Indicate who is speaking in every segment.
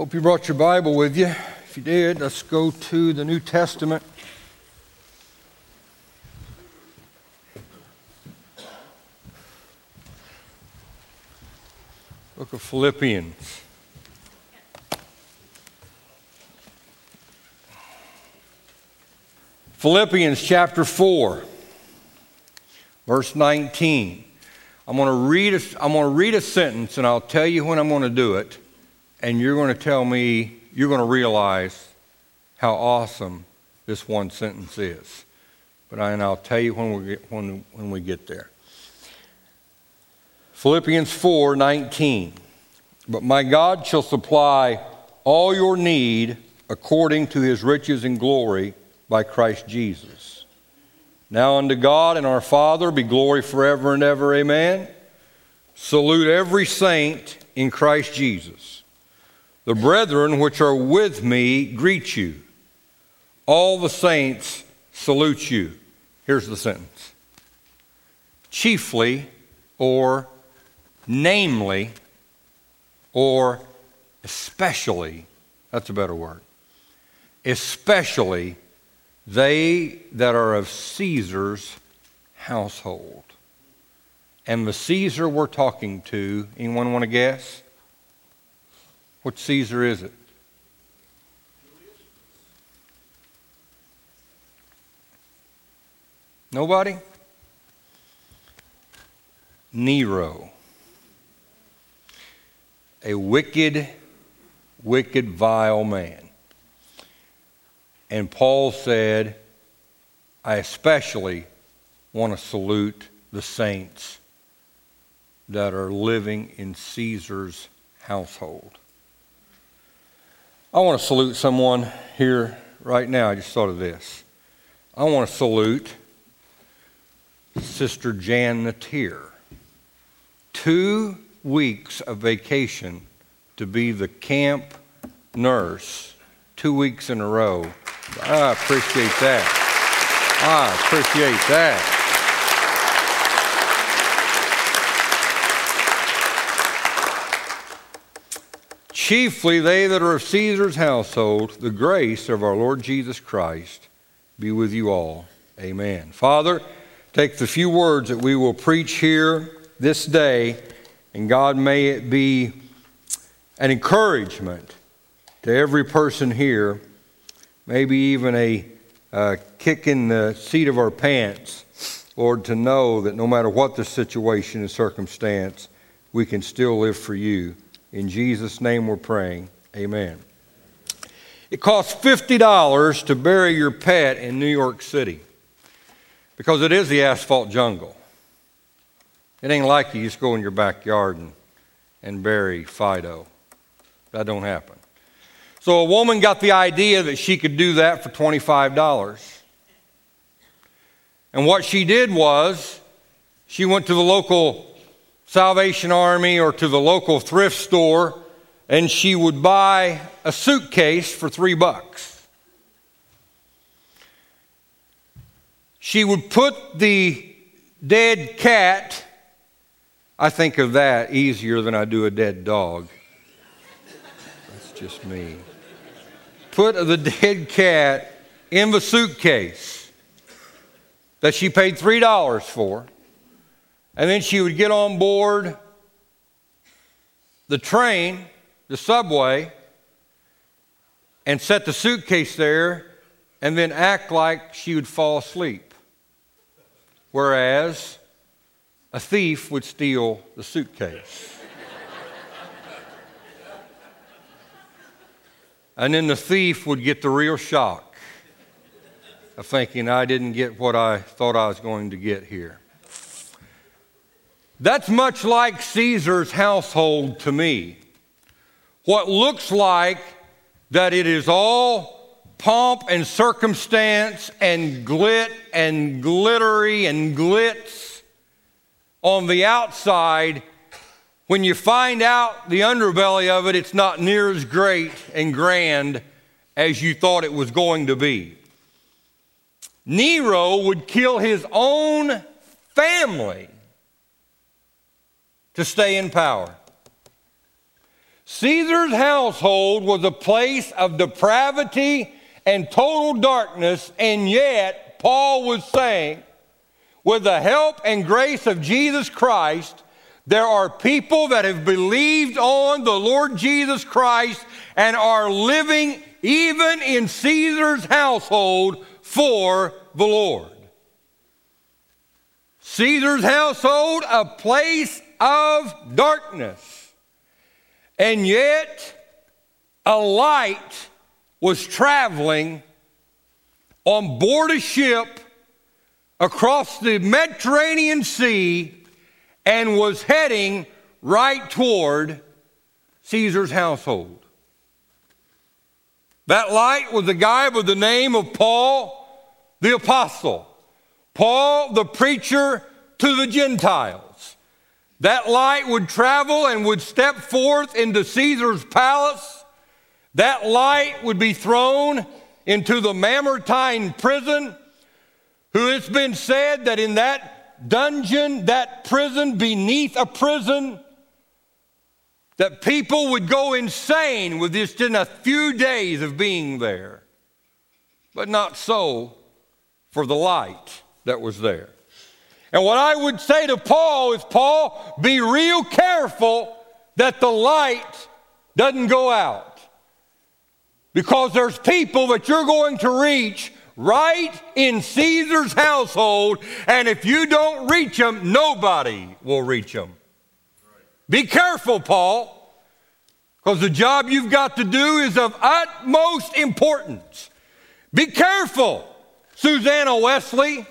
Speaker 1: Hope you brought your Bible with you. If you did, let's go to the New Testament. Book of Philippians. Philippians chapter 4, verse 19. I'm going to read a, I'm going to read a sentence and I'll tell you when I'm going to do it and you're going to tell me, you're going to realize how awesome this one sentence is. But I, and I'll tell you when we get, when, when we get there. Philippians 4 19. But my God shall supply all your need according to his riches and glory by Christ Jesus. Now unto God and our Father be glory forever and ever. Amen. Salute every saint in Christ Jesus. The brethren which are with me greet you. All the saints salute you. Here's the sentence chiefly, or namely, or especially, that's a better word, especially they that are of Caesar's household. And the Caesar we're talking to, anyone want to guess? What Caesar is it? Nobody? Nero. A wicked, wicked, vile man. And Paul said, I especially want to salute the saints that are living in Caesar's household. I want to salute someone here right now. I just thought of this. I want to salute Sister Jan Natier. Two weeks of vacation to be the camp nurse, two weeks in a row. I appreciate that. I appreciate that. Chiefly they that are of Caesar's household, the grace of our Lord Jesus Christ be with you all. Amen. Father, take the few words that we will preach here this day, and God, may it be an encouragement to every person here, maybe even a kick in the seat of our pants, Lord, to know that no matter what the situation and circumstance, we can still live for you. In Jesus' name we're praying. Amen. It costs $50 to bury your pet in New York City because it is the asphalt jungle. It ain't like you just go in your backyard and, and bury Fido. That don't happen. So a woman got the idea that she could do that for $25. And what she did was she went to the local Salvation Army or to the local thrift store, and she would buy a suitcase for three bucks. She would put the dead cat, I think of that easier than I do a dead dog. That's just me. Put the dead cat in the suitcase that she paid $3 for and then she would get on board the train, the subway, and set the suitcase there and then act like she would fall asleep. Whereas a thief would steal the suitcase. and then the thief would get the real shock of thinking, I didn't get what I thought I was going to get here. That's much like Caesar's household to me. What looks like that it is all pomp and circumstance and glit and glittery and glitz on the outside, when you find out the underbelly of it, it's not near as great and grand as you thought it was going to be. Nero would kill his own family to stay in power. Caesar's household was a place of depravity and total darkness, and yet Paul was saying, with the help and grace of Jesus Christ, there are people that have believed on the Lord Jesus Christ and are living even in Caesar's household for the Lord. Caesar's household, a place of darkness. And yet, a light was traveling on board a ship across the Mediterranean Sea and was heading right toward Caesar's household. That light was a guy by the name of Paul the Apostle, Paul the preacher to the Gentiles. That light would travel and would step forth into Caesar's palace. That light would be thrown into the Mamertine prison, who it's been said that in that dungeon, that prison beneath a prison, that people would go insane with just in a few days of being there. But not so for the light that was there. And what I would say to Paul is, Paul, be real careful that the light doesn't go out. Because there's people that you're going to reach right in Caesar's household, and if you don't reach them, nobody will reach them. Be careful, Paul, because the job you've got to do is of utmost importance. Be careful, Susanna Wesley,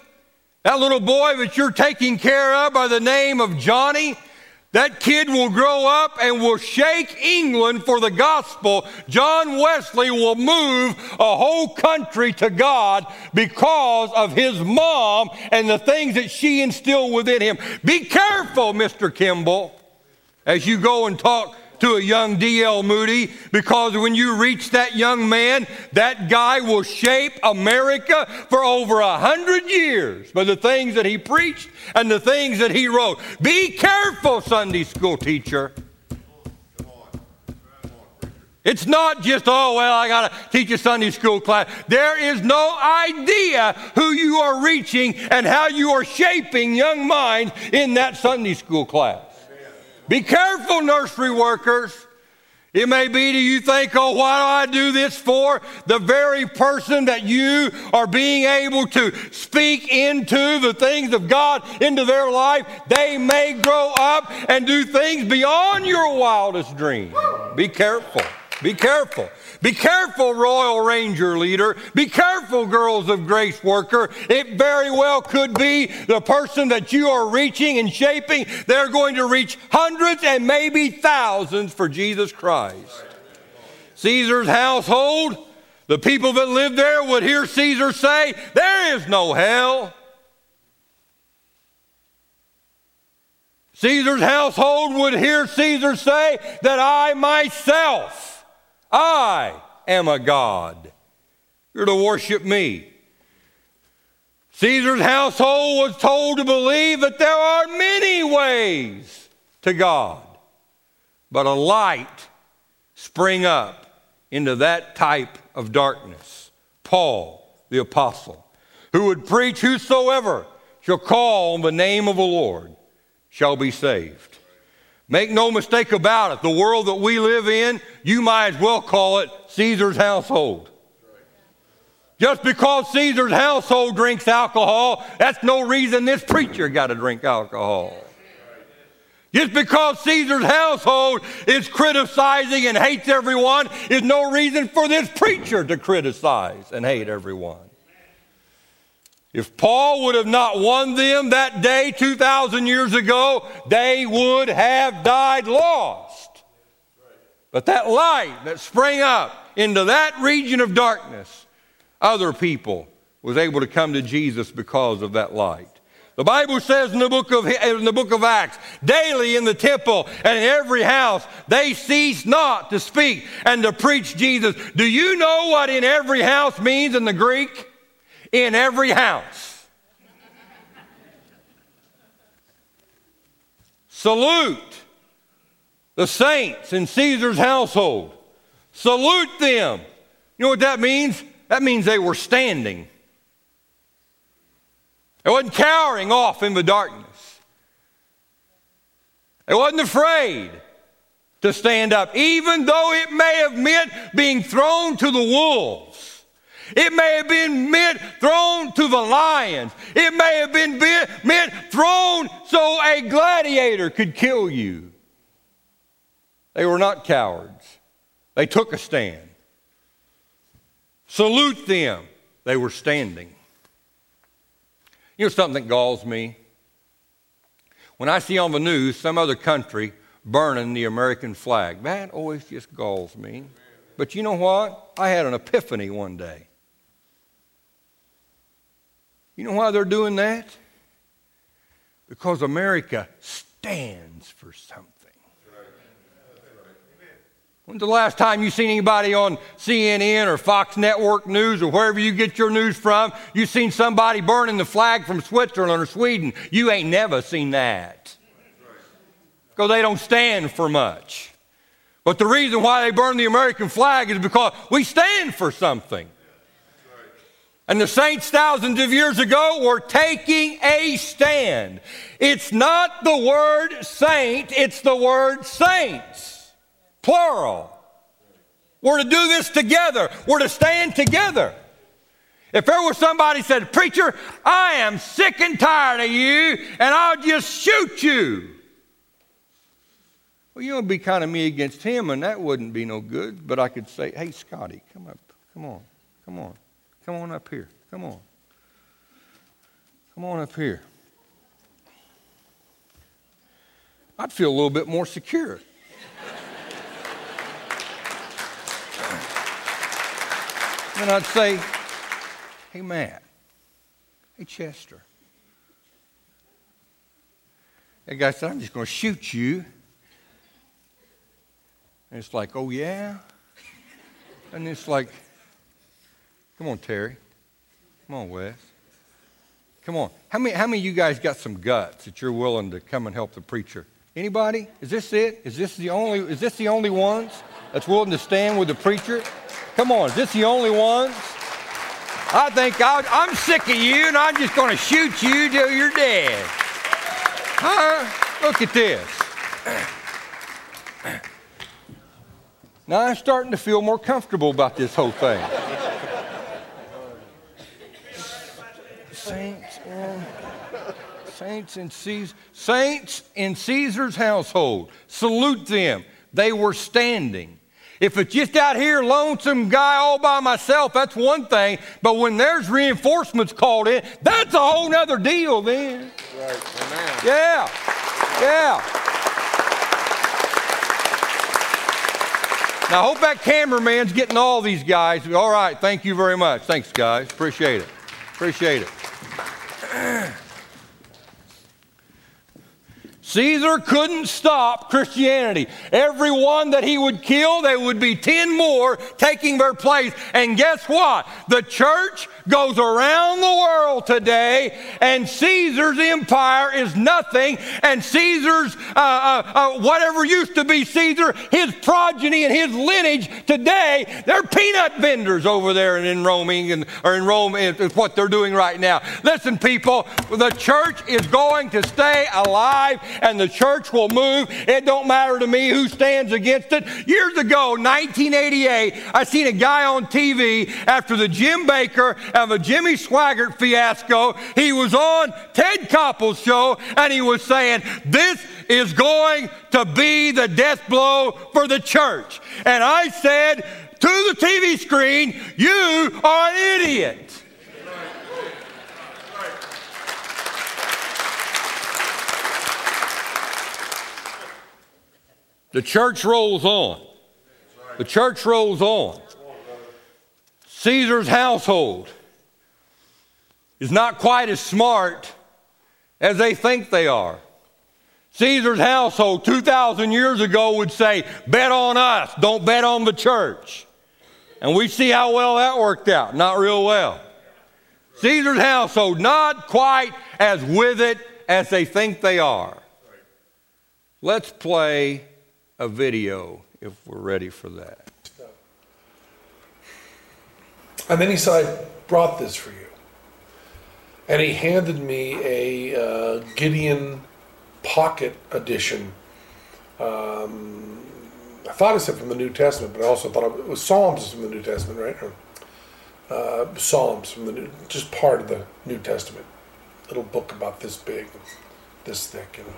Speaker 1: that little boy that you're taking care of by the name of Johnny. That kid will grow up and will shake England for the gospel. John Wesley will move a whole country to God because of his mom and the things that she instilled within him. Be careful, Mr. Kimball, as you go and talk to a young D.L. Moody because when you reach that young man, that guy will shape America for over a hundred years by the things that he preached and the things that he wrote. Be careful, Sunday school teacher. It's not just, oh, well, I got to teach a Sunday school class. There is no idea who you are reaching and how you are shaping young minds in that Sunday school class. Be careful, nursery workers. It may be, that you think, oh, why do I do this for? The very person that you are being able to speak into the things of God into their life, they may grow up and do things beyond your wildest dream. Be careful. Be careful. Be careful, Royal Ranger leader. Be careful, Girls of Grace worker. It very well could be the person that you are reaching and shaping. They're going to reach hundreds and maybe thousands for Jesus Christ. Caesar's household, the people that lived there would hear Caesar say, There is no hell. Caesar's household would hear Caesar say that I myself I am a God. You're to worship me. Caesar's household was told to believe that there are many ways to God, but a light spring up into that type of darkness. Paul, the apostle, who would preach, Whosoever shall call on the name of the Lord shall be saved. Make no mistake about it, the world that we live in, you might as well call it Caesar's household. Just because Caesar's household drinks alcohol, that's no reason this preacher got to drink alcohol. Just because Caesar's household is criticizing and hates everyone is no reason for this preacher to criticize and hate everyone. If Paul would have not won them that day 2,000 years ago, they would have died lost. But that light that sprang up into that region of darkness, other people was able to come to Jesus because of that light. The Bible says in the book of, in the book of Acts, daily in the temple and in every house, they cease not to speak and to preach Jesus. Do you know what in every house means in the Greek? In every house. Salute the saints in Caesar's household. Salute them. You know what that means? That means they were standing. They wasn't cowering off in the darkness. They wasn't afraid to stand up, even though it may have meant being thrown to the wolves. It may have been meant thrown to the lions. It may have been meant thrown so a gladiator could kill you. They were not cowards. They took a stand. Salute them. They were standing. You know something that galls me? When I see on the news some other country burning the American flag, that always just galls me. But you know what? I had an epiphany one day. You know why they're doing that? Because America stands for something. When's the last time you seen anybody on CNN or Fox Network News or wherever you get your news from? You seen somebody burning the flag from Switzerland or Sweden? You ain't never seen that. Because they don't stand for much. But the reason why they burn the American flag is because we stand for something. And the saints thousands of years ago were taking a stand. It's not the word saint, it's the word saints plural. We're to do this together. We're to stand together. If there was somebody said, Preacher, I am sick and tired of you, and I'll just shoot you. Well, you would be kind of me against him, and that wouldn't be no good. But I could say, Hey, Scotty, come up. Come on. Come on. Come on up here. Come on. Come on up here. I'd feel a little bit more secure. And I'd say, hey, Matt, hey, Chester. That guy said, I'm just going to shoot you. And it's like, oh, yeah? And it's like, come on, Terry. Come on, Wes. Come on. How many, how many of you guys got some guts that you're willing to come and help the preacher? Anybody? Is this it? Is this the only, is this the only ones that's willing to stand with the preacher? Come on, is this the only ones? I think i am sick of you and I'm just going to shoot you till you're dead. Huh? Look at this. Now I'm starting to feel more comfortable about this whole thing. Uh, saints in, saints in Caesar, saints in Caesar's household. Salute them. They were standing. If it's just out here, lonesome guy all by myself, that's one thing. But when there's reinforcements called in, that's a whole nother deal then. Right. Amen. Yeah. Yeah. Now, I hope that cameraman's getting all these guys. All right. Thank you very much. Thanks, guys. Appreciate it. Appreciate it. Ugh. Caesar couldn't stop Christianity. Every one that he would kill, there would be 10 more taking their place. And guess what? The church goes around the world today, and Caesar's empire is nothing, and Caesar's, uh, uh, uh, whatever used to be Caesar, his progeny and his lineage today, they're peanut vendors over there in Rome, and, or in Rome, is what they're doing right now. Listen, people, the church is going to stay alive, and the church will move. It don't matter to me who stands against it. Years ago, 1988, I seen a guy on TV after the Jim Bakker of a Jimmy Swaggart fiasco. He was on Ted Koppel's show and he was saying, This is going to be the death blow for the church. And I said to the TV screen, You are an idiot. The church rolls on. The church rolls on. Caesar's household is not quite as smart as they think they are. Caesar's household 2,000 years ago would say, Bet on us, don't bet on the church. And we see how well that worked out. Not real well. Caesar's household, not quite as with it as they think they are. Let's play a video if we're ready for that.
Speaker 2: And then he said, I brought this for you. And he handed me a uh, Gideon Pocket Edition. Um, I thought it said from the New Testament, but I also thought it was Psalms from the New Testament, right? Uh, Psalms from the New, just part of the New Testament. Little book about this big, this thick, you know.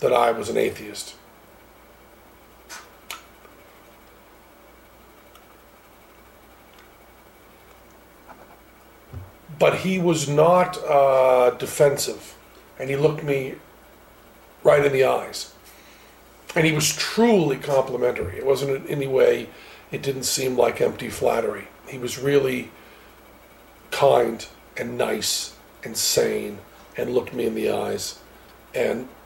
Speaker 2: that I was an atheist. But he was not uh, defensive, and he looked me right in the eyes. And he was truly complimentary. It wasn't in any way, it didn't seem like empty flattery. He was really kind and nice and sane and looked me in the eyes and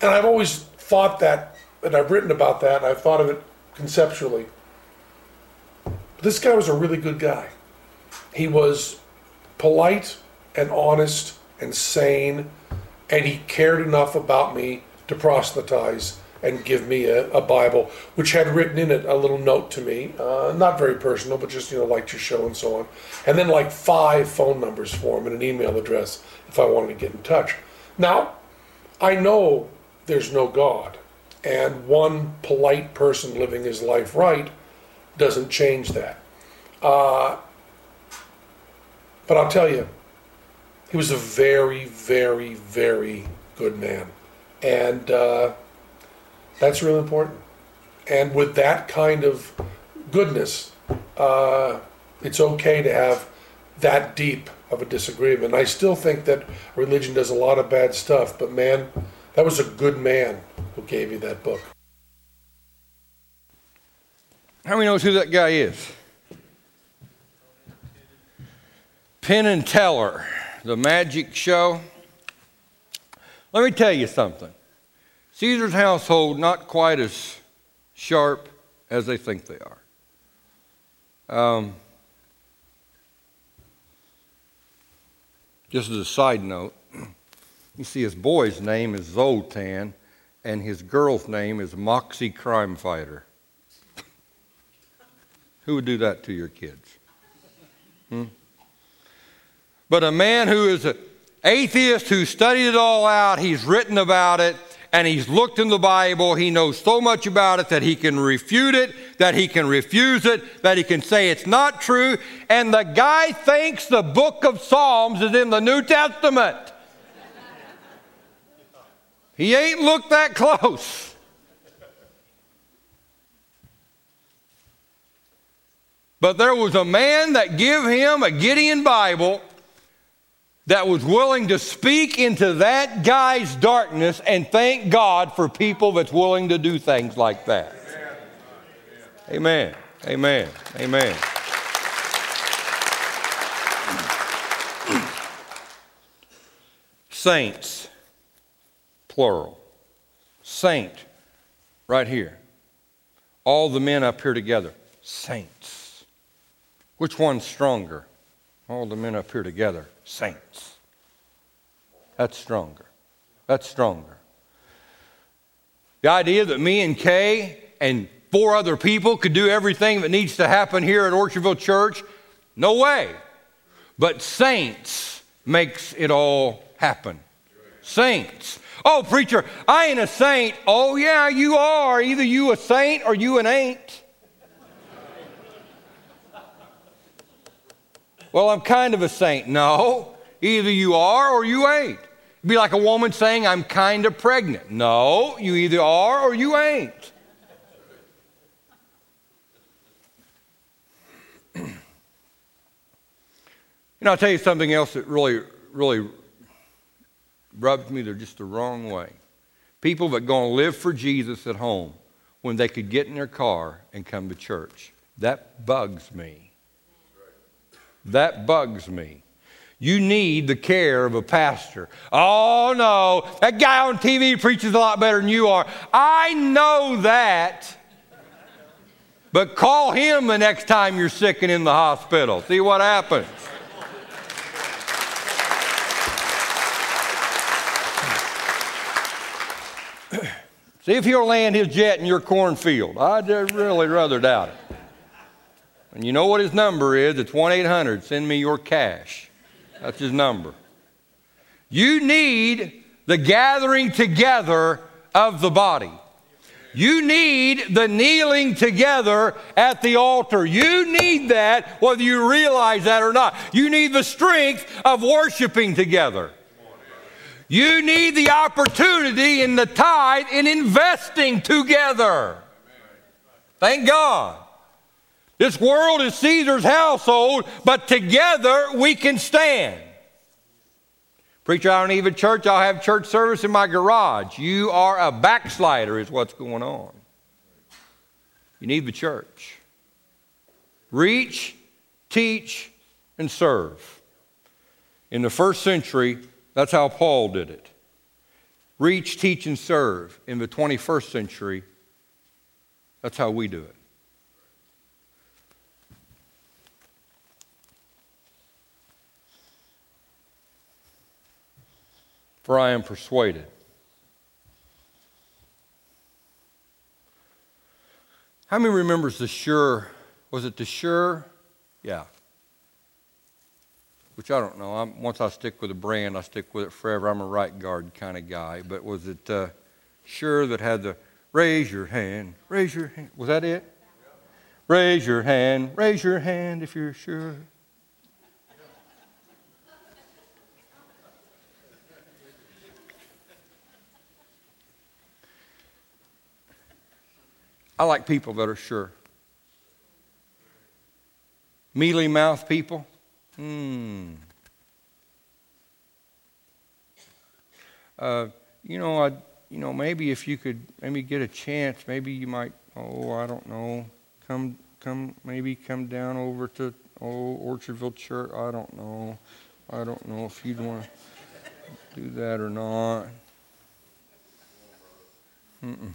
Speaker 2: And I've always thought that, and I've written about that, and I've thought of it conceptually. This guy was a really good guy. He was polite and honest and sane, and he cared enough about me to proselytize and give me a, a Bible, which had written in it a little note to me, uh, not very personal, but just, you know, liked your show and so on. And then like five phone numbers for him and an email address if I wanted to get in touch. Now, I know there's no God, and one polite person living his life right doesn't change that. Uh, but I'll tell you, he was a very, very, very good man. And uh, that's really important. And with that kind of goodness, uh, it's okay to have that deep of a disagreement. I still think that religion does a lot of bad stuff, but man, that was a good man who gave you that book.
Speaker 1: How many knows who that guy is? Penn and Teller, the magic show. Let me tell you something. Caesar's household not quite as sharp as they think they are. Um, just as a side note, you see his boy's name is Zolten, and his girl's name is Moxie Crime Fighter. Who would do that to your kids? Hmm? But a man who is an atheist who studied it all out, he's written about it, and he's looked in the Bible. He knows so much about it that he can refute it, that he can refuse it, that he can say it's not true. And the guy thinks the book of Psalms is in the New Testament. He ain't looked that close. But there was a man that give him a Gideon Bible that was willing to speak into that guy's darkness and thank God for people that's willing to do things like that. Amen. Amen. Amen. Saints, plural. Saint, right here. All the men up here together, saints. Which one's stronger? All the men up here together, saints. That's stronger. That's stronger. The idea that me and Kay and four other people could do everything that needs to happen here at Orchardville Church, no way. But saints makes it all happen. Saints. Oh, preacher, I ain't a saint. Oh, yeah, you are. Either you a saint or you an ain't. well, I'm kind of a saint. No, either you are or you ain't. It'd be like a woman saying, I'm kind of pregnant. No, you either are or you ain't. you know, I'll tell you something else that really, really rubs me they're just the wrong way. People that going to live for Jesus at home when they could get in their car and come to church. That bugs me. That bugs me. You need the care of a pastor. Oh no, that guy on TV preaches a lot better than you are. I know that. But call him the next time you're sick and in the hospital. See what happens. See if he'll land his jet in your cornfield. I'd really rather doubt it. And you know what his number is? It's 1 800 send me your cash. That's his number. You need the gathering together of the body. You need the kneeling together at the altar. You need that whether you realize that or not. You need the strength of worshiping together. You need the opportunity in the tithe in investing together. Thank God. This world is Caesar's household, but together we can stand. Preacher, I don't even church. I'll have church service in my garage. You are a backslider, is what's going on. You need the church. Reach, teach, and serve. In the first century, that's how Paul did it. Reach, teach, and serve. In the 21st century, that's how we do it. for I am persuaded. How many remembers the sure? Was it the sure? Yeah. Which I don't know. I'm, once I stick with a brand, I stick with it forever. I'm a right guard kind of guy. But was it uh, sure that had the raise your hand? Raise your hand. Was that it? Raise your hand. Raise your hand if you're sure. I like people that are sure. Mealy mouth people? Hmm. Uh, you know, I, you know, maybe if you could maybe get a chance, maybe you might. Oh, I don't know. Come, come, maybe come down over to oh Orchardville Church. I don't know. I don't know if you'd want to do that or not. Mm-mm.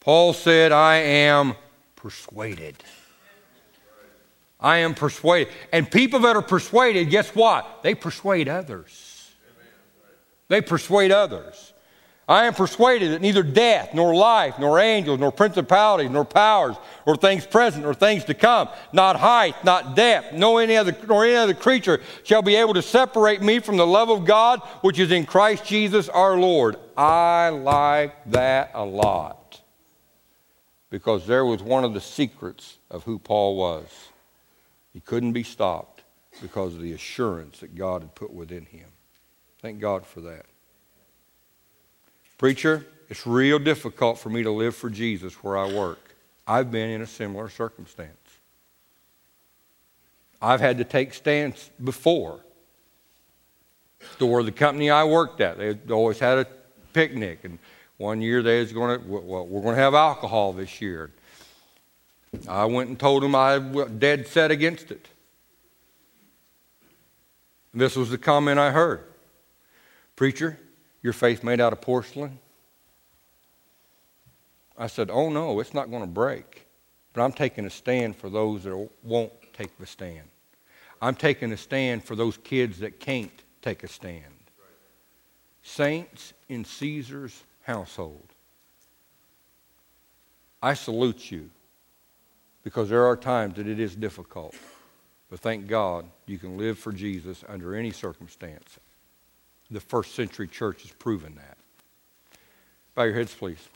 Speaker 1: Paul said, I am persuaded. I am persuaded. And people that are persuaded, guess what? They persuade others. They persuade others. I am persuaded that neither death, nor life, nor angels, nor principalities, nor powers, nor things present, nor things to come, not height, not depth, nor any other, nor any other creature shall be able to separate me from the love of God which is in Christ Jesus our Lord. I like that a lot because there was one of the secrets of who Paul was. He couldn't be stopped because of the assurance that God had put within him. Thank God for that. Preacher, it's real difficult for me to live for Jesus where I work. I've been in a similar circumstance. I've had to take stands before. Store the company I worked at, they always had a picnic and one year they was going to, well, we're going to have alcohol this year. I went and told him I was dead set against it. This was the comment I heard Preacher, your faith made out of porcelain? I said, Oh no, it's not going to break. But I'm taking a stand for those that won't take a stand. I'm taking a stand for those kids that can't take a stand. Saints in Caesar's household, I salute you because there are times that it is difficult. But thank God you can live for Jesus under any circumstance. The first century church has proven that. Bow your heads, please.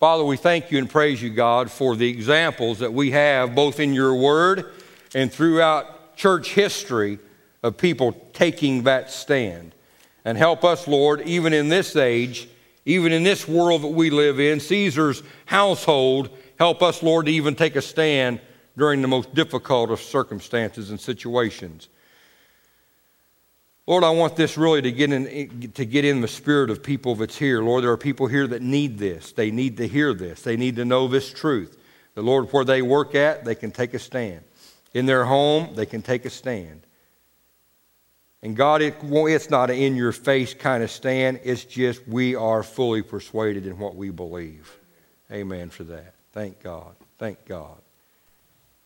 Speaker 1: Father, we thank you and praise you, God, for the examples that we have both in your word and throughout church history of people taking that stand. And help us, Lord, even in this age, even in this world that we live in, Caesar's household, help us, Lord, to even take a stand during the most difficult of circumstances and situations. Lord, I want this really to get in to get in the spirit of people that's here. Lord, there are people here that need this. They need to hear this. They need to know this truth. The Lord, where they work at, they can take a stand. In their home, they can take a stand. And God, it, it's not an in your face kind of stand. It's just we are fully persuaded in what we believe. Amen for that. Thank God. Thank God.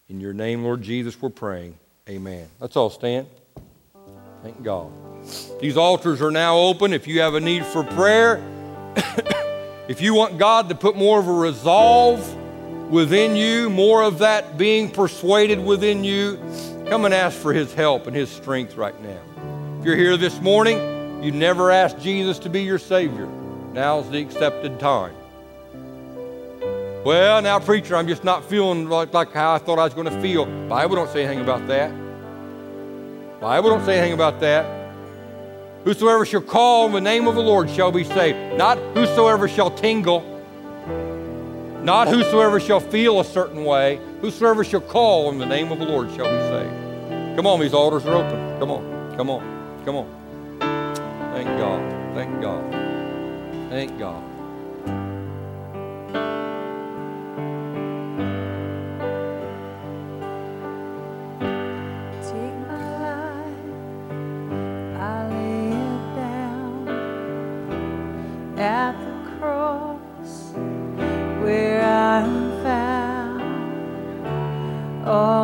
Speaker 1: In your name, Lord Jesus, we're praying. Amen. Let's all stand. Thank God. These altars are now open. If you have a need for prayer, if you want God to put more of a resolve within you, more of that being persuaded within you, come and ask for His help and His strength right now. If you're here this morning, you never asked Jesus to be your Savior. Now's the accepted time. Well, now, preacher, I'm just not feeling like, like how I thought I was going to feel. Bible don't say anything about that. Bible don't say anything about that. Whosoever shall call on the name of the Lord shall be saved. Not whosoever shall tingle. Not whosoever shall feel a certain way. Whosoever shall call on the name of the Lord shall be saved. Come on, these altars are open. Come on. Come on. Come on. Thank God. Thank God. Thank God. Oh.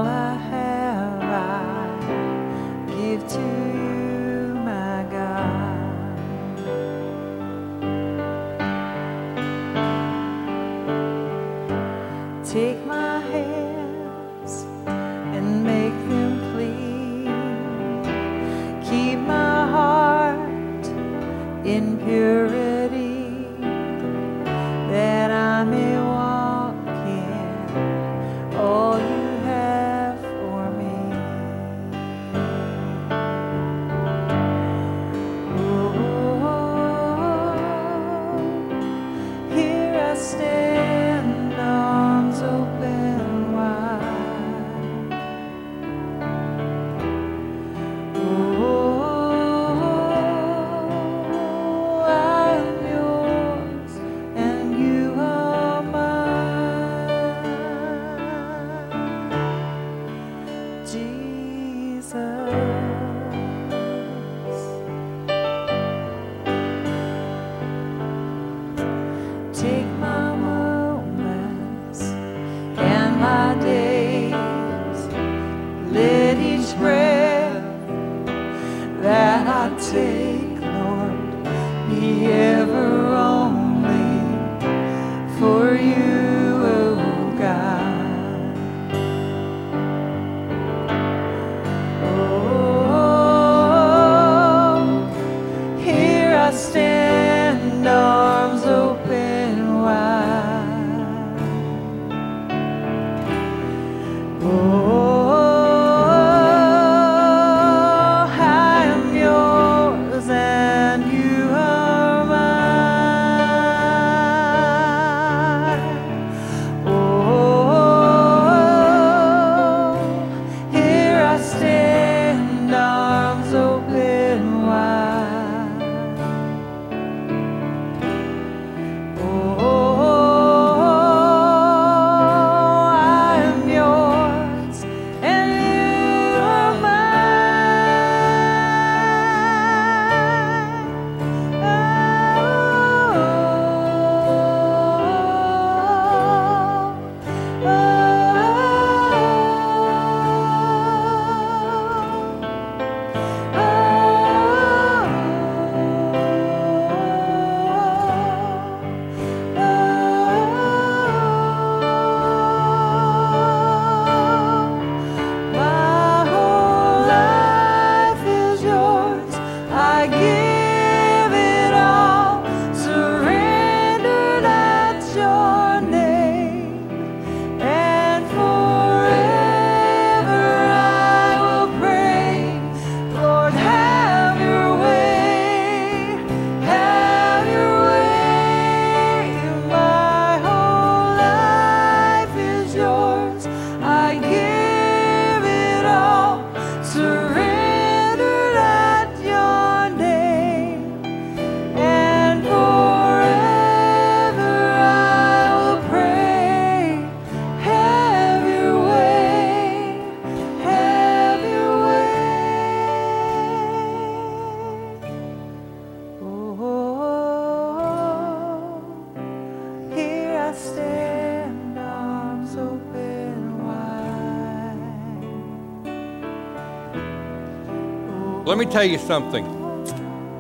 Speaker 1: Let me tell you something.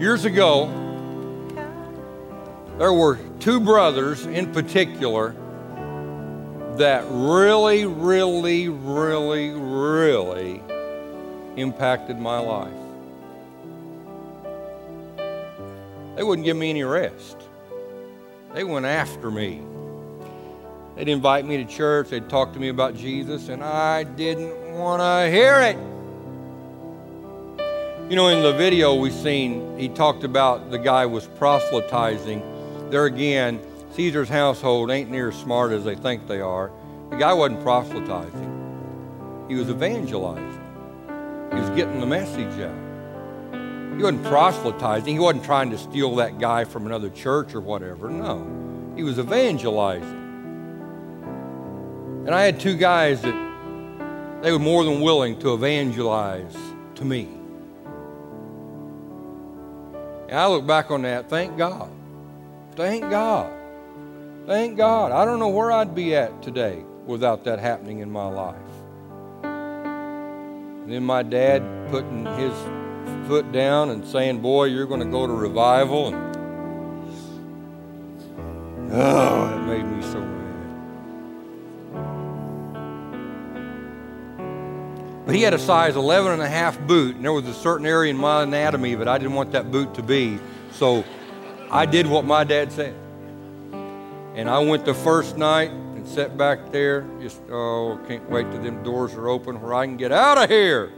Speaker 1: Years ago, there were two brothers in particular that really, really, really, really impacted my life. They wouldn't give me any rest. They went after me. They'd invite me to church, they'd talk to me about Jesus, and I didn't want to hear it. You know, in the video we seen, he talked about the guy was proselytizing. There again, Caesar's household ain't near as smart as they think they are. The guy wasn't proselytizing, he was evangelizing. He was getting the message out. He wasn't proselytizing. He wasn't trying to steal that guy from another church or whatever. No, he was evangelizing. And I had two guys that they were more than willing to evangelize to me. And I look back on that, thank God. Thank God. Thank God. I don't know where I'd be at today without that happening in my life. And then my dad putting his foot down and saying, Boy, you're going to go to revival. And oh, it made me so But he had a size 11 and a half boot, and there was a certain area in my anatomy that I didn't want that boot to be. So I did what my dad said. And I went the first night and sat back there, just, oh, can't wait till them doors are open where I can get out of here.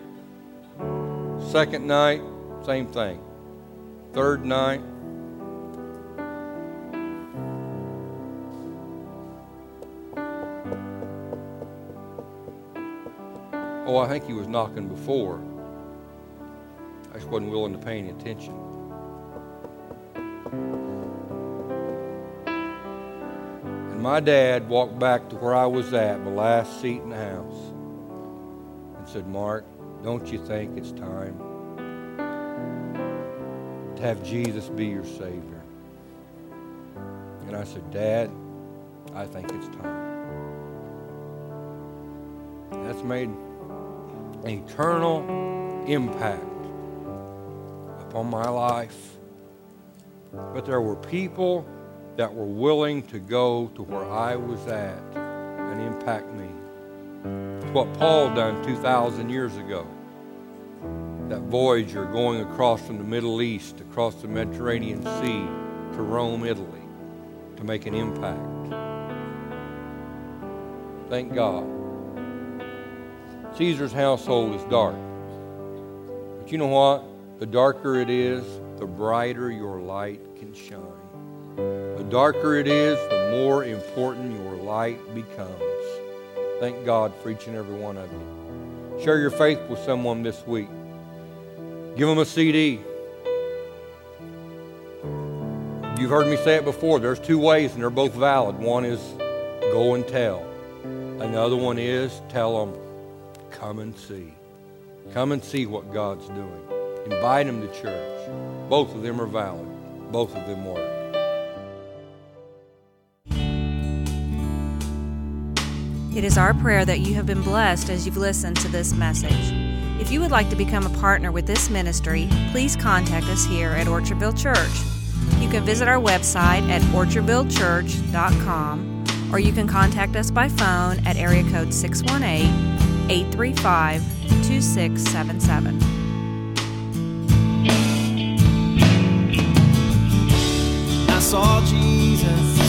Speaker 1: Second night, same thing. Third night, Oh, I think he was knocking before. I just wasn't willing to pay any attention. And my dad walked back to where I was at, the last seat in the house, and said, Mark, don't you think it's time to have Jesus be your Savior? And I said, Dad, I think it's time. That's made eternal impact upon my life. But there were people that were willing to go to where I was at and impact me. It's what Paul done 2,000 years ago. That voyager going across from the Middle East, across the Mediterranean Sea to Rome, Italy, to make an impact. Thank God. Caesar's household is dark. But you know what? The darker it is, the brighter your light can shine. The darker it is, the more important your light becomes. Thank God for each and every one of you. Share your faith with someone this week. Give them a CD. You've heard me say it before. There's two ways, and they're both valid. One is go and tell. Another one is tell them Come and see. Come and see what God's doing. Invite them to church. Both of them are valid. Both of them work.
Speaker 3: It is our prayer that you have been blessed as you've listened to this message. If you would like to become a partner with this ministry, please contact us here at Orchardville Church. You can visit our website at orchardvillechurch.com or you can contact us by phone at area code 618 835 2677. I saw Jesus